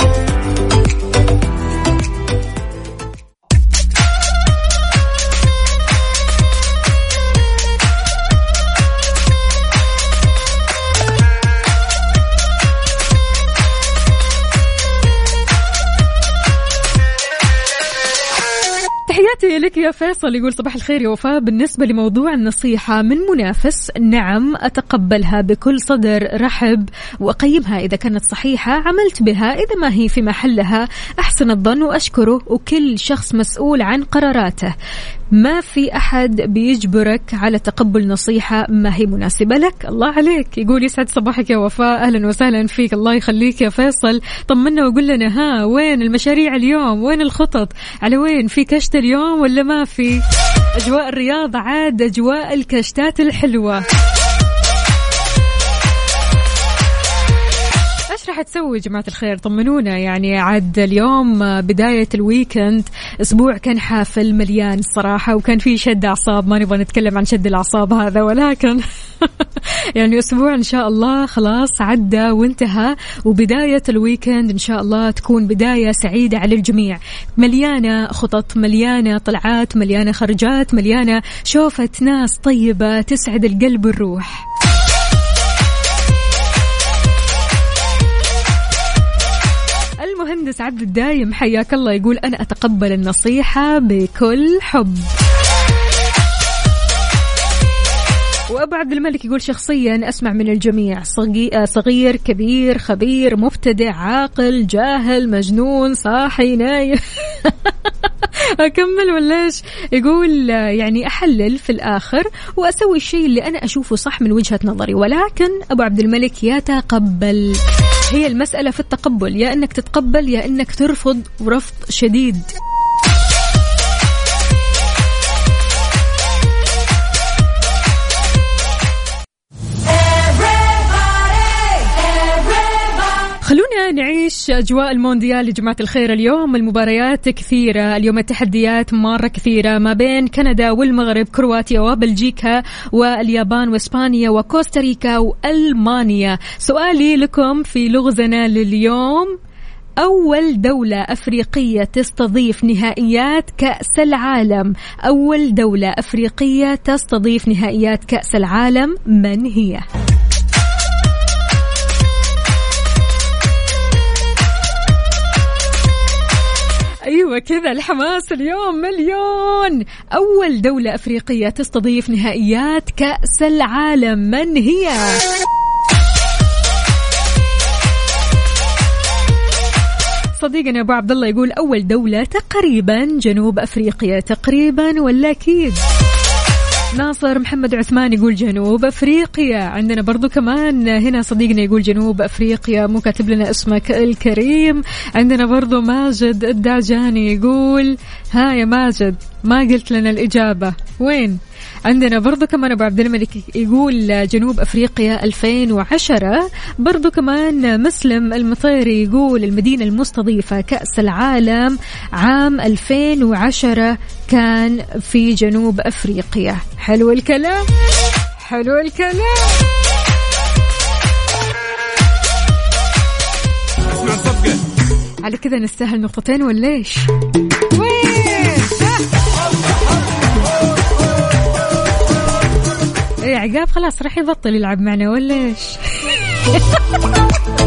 S1: لك يا فيصل يقول صباح الخير يا وفاء. بالنسبة لموضوع النصيحة من منافس؟ نعم أتقبلها بكل صدر رحب وأقيمها. إذا كانت صحيحة عملت بها. إذا ما هي في محلها أحسن الظن وأشكره وكل شخص مسؤول عن قراراته. ما في أحد بيجبرك على تقبل نصيحة ما هي مناسبة لك. الله عليك. يقول يسعد صباحك يا وفاء. أهلا وسهلا فيك. الله يخليك يا فيصل. طمنا وقول لنا ها وين المشاريع اليوم؟ وين الخطط؟ على وين؟ في كشت اليوم ولا ما في؟ أجواء الرياض عاد أجواء الكشتات الحلوة. إيش راح تسوي يا جماعة الخير؟ طمنونا يعني عاد اليوم بداية ال weekend أسبوع كان حافل مليان الصراحة وكان في شد أعصاب ما نبغى نتكلم عن شد الأعصاب هذا ولكن يعني أسبوع إن شاء الله خلاص عدى وانتهى وبداية ال weekend إن شاء الله تكون بداية سعيدة على الجميع. مليانة خطط مليانة طلعات مليانة خرجات مليانة شوفة ناس طيبة تسعد القلب والروح المهندس عبد الدايم حياك الله يقول أنا أتقبل النصيحة بكل حب. وأبو عبد الملك يقول شخصيا أسمع من الجميع صغي- صغير كبير خبير مبتدع عاقل جاهل مجنون صاحي نايم. أكمل ولا إيش؟ يقول يعني أحلل في الآخر وأسوي الشيء اللي أنا أشوفه صح من وجهة نظري ولكن أبو عبد الملك يتقبل. هي المسألة في التقبل يا إنك تتقبل يا إنك ترفض رفض شديد. خلونا نعيش أجواء المونديال يا جماعة الخير اليوم. المباريات كثيرة اليوم التحديات مرة كثيرة ما بين كندا والمغرب كرواتيا وبلجيكا واليابان وإسبانيا وكوستاريكا وألمانيا. سؤالي لكم في لغزنا لليوم. أول دولة أفريقية تستضيف نهائيات كأس العالم. أول دولة أفريقية تستضيف نهائيات كأس العالم من هي؟ أيوه كذا الحماس اليوم مليون. أول دولة أفريقية تستضيف نهائيات كأس العالم. من هي؟ صديقنا أبو عبد الله يقول أول دولة تقريبا جنوب أفريقيا. تقريبا ولا أكيد؟ ناصر محمد عثمان يقول جنوب أفريقيا. عندنا برضو كمان هنا صديقنا يقول جنوب أفريقيا مو كاتب لنا اسمك الكريم. عندنا برضو ماجد الدعجاني يقول ها يا ماجد ما قلت لنا الإجابة. وين؟ عندنا برضو كمان أبو عبد الملك يقول جنوب أفريقيا 2010 برضو كمان مسلم المطيري يقول المدينة المستضيفة كأس العالم عام 2010 كان في جنوب أفريقيا حلو الكلام حلو الكلام على كذا نستاهل نقطتين ولا إيش؟ وين؟ عقاب خلاص راح يبطل يلعب معنا ولا إيش؟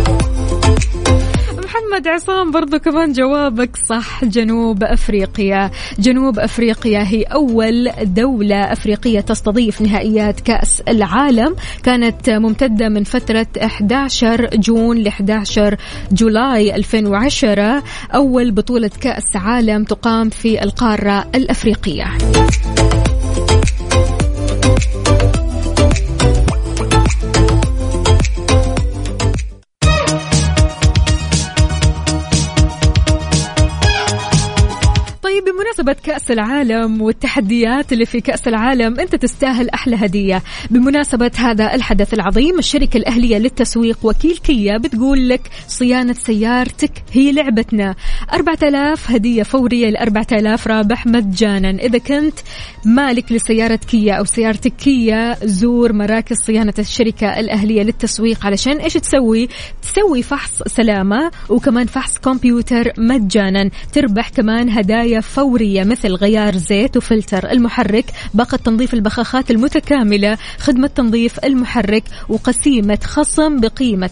S1: محمد عصام برضو كمان جوابك صح جنوب أفريقيا. جنوب أفريقيا هي أول دولة أفريقية تستضيف نهائيات كأس العالم. كانت ممتدة من فترة 11 جون ل 11 جولاي 2010 أول بطولة كأس عالم تقام في القارة الأفريقية. بمناسبة كأس العالم والتحديات اللي في كأس العالم أنت تستاهل أحلى هدية. بمناسبة هذا الحدث العظيم الشركة الأهلية للتسويق وكيل كيا بتقول لك صيانة سيارتك هي لعبتنا. 4000 هدية فورية ل 4000 رابح مجانا. إذا كنت مالك لسيارة كيا أو سيارتك كيا زور مراكز صيانة الشركة الأهلية للتسويق علشان إيش تسوي؟ تسوي فحص سلامة وكمان فحص كمبيوتر مجانا. تربح كمان هدايا فورية. مثل غيار زيت وفلتر المحرك باقة تنظيف البخاخات المتكاملة خدمة تنظيف المحرك وقسيمة خصم بقيمة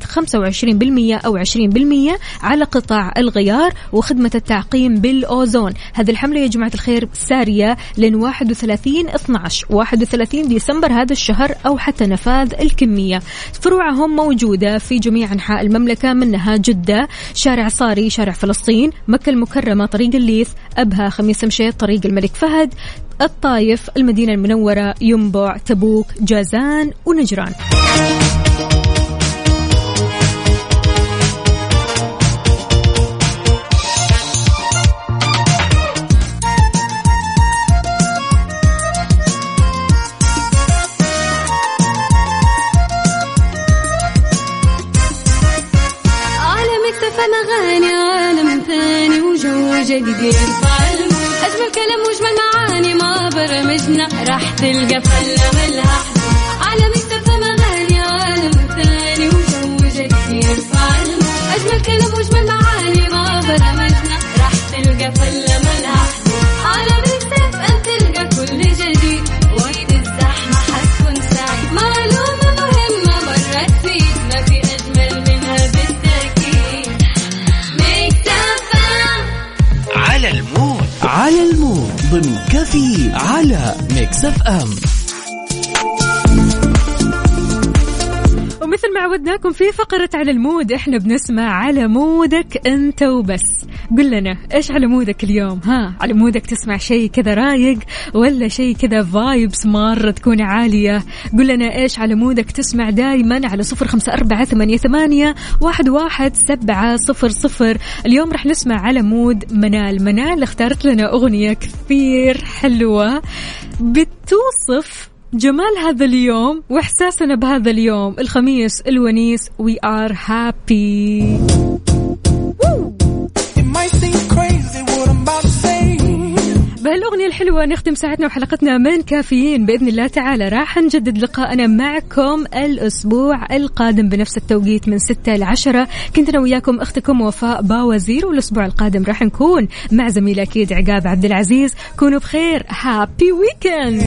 S1: 25% أو 20% على قطع الغيار وخدمة التعقيم بالأوزون. هذه الحملة يا جماعة الخير سارية لين 31 12 31 ديسمبر هذا الشهر أو حتى نفاذ الكمية. فروعهم موجودة في جميع أنحاء المملكة منها جدة شارع صاري شارع فلسطين مكة المكرمة طريق الليث أبها خميس مشيط طريق الملك فهد الطايف المدينة المنورة ينبع تبوك جازان ونجران.
S5: عالم اكتفى اغاني عالم ثاني وجو جديد. اجمل كلام واجمل معاني ما برمجنا. راح تلقى فله ملها حدود. عالم اكتفى اغاني عالم ثاني وجو جديد أجمل كلام واجمل معاني ما برمجنا. راح تلقى فله ملها
S2: على ال mood ضمن كافيين على Mix FM
S1: ومثل ما عودناكم في فقرة على ال mood إحنا بنسمع على mood ك أنت وبس. قل لنا إيش على mood ك اليوم؟ ها على mood ك تسمع شيء كذا رايق ولا شيء كذا vibes مرة تكون عالية؟ قل لنا إيش على mood ك تسمع دايما على صفر خمسة أربعة ثمانية, ثمانية واحد, واحد سبعة صفر صفر. اليوم رح نسمع على mood منال. منال اختارت لنا أغنية كثير حلوة. بتوصف جمال هذا اليوم وإحساسنا بهذا اليوم. الخميس الونيس we are happy بهالأغنية الحلوة نختم ساعتنا وحلقتنا من كافيين. بإذن الله تعالى راح نجدد لقاءنا معكم الأسبوع القادم بنفس التوقيت من 6 ل 10 كنت أنا وياكم أختكم وفاء باوزير والأسبوع القادم راح نكون مع زميلي أكيد عقاب عبد العزيز. كونوا بخير. هابي ويكند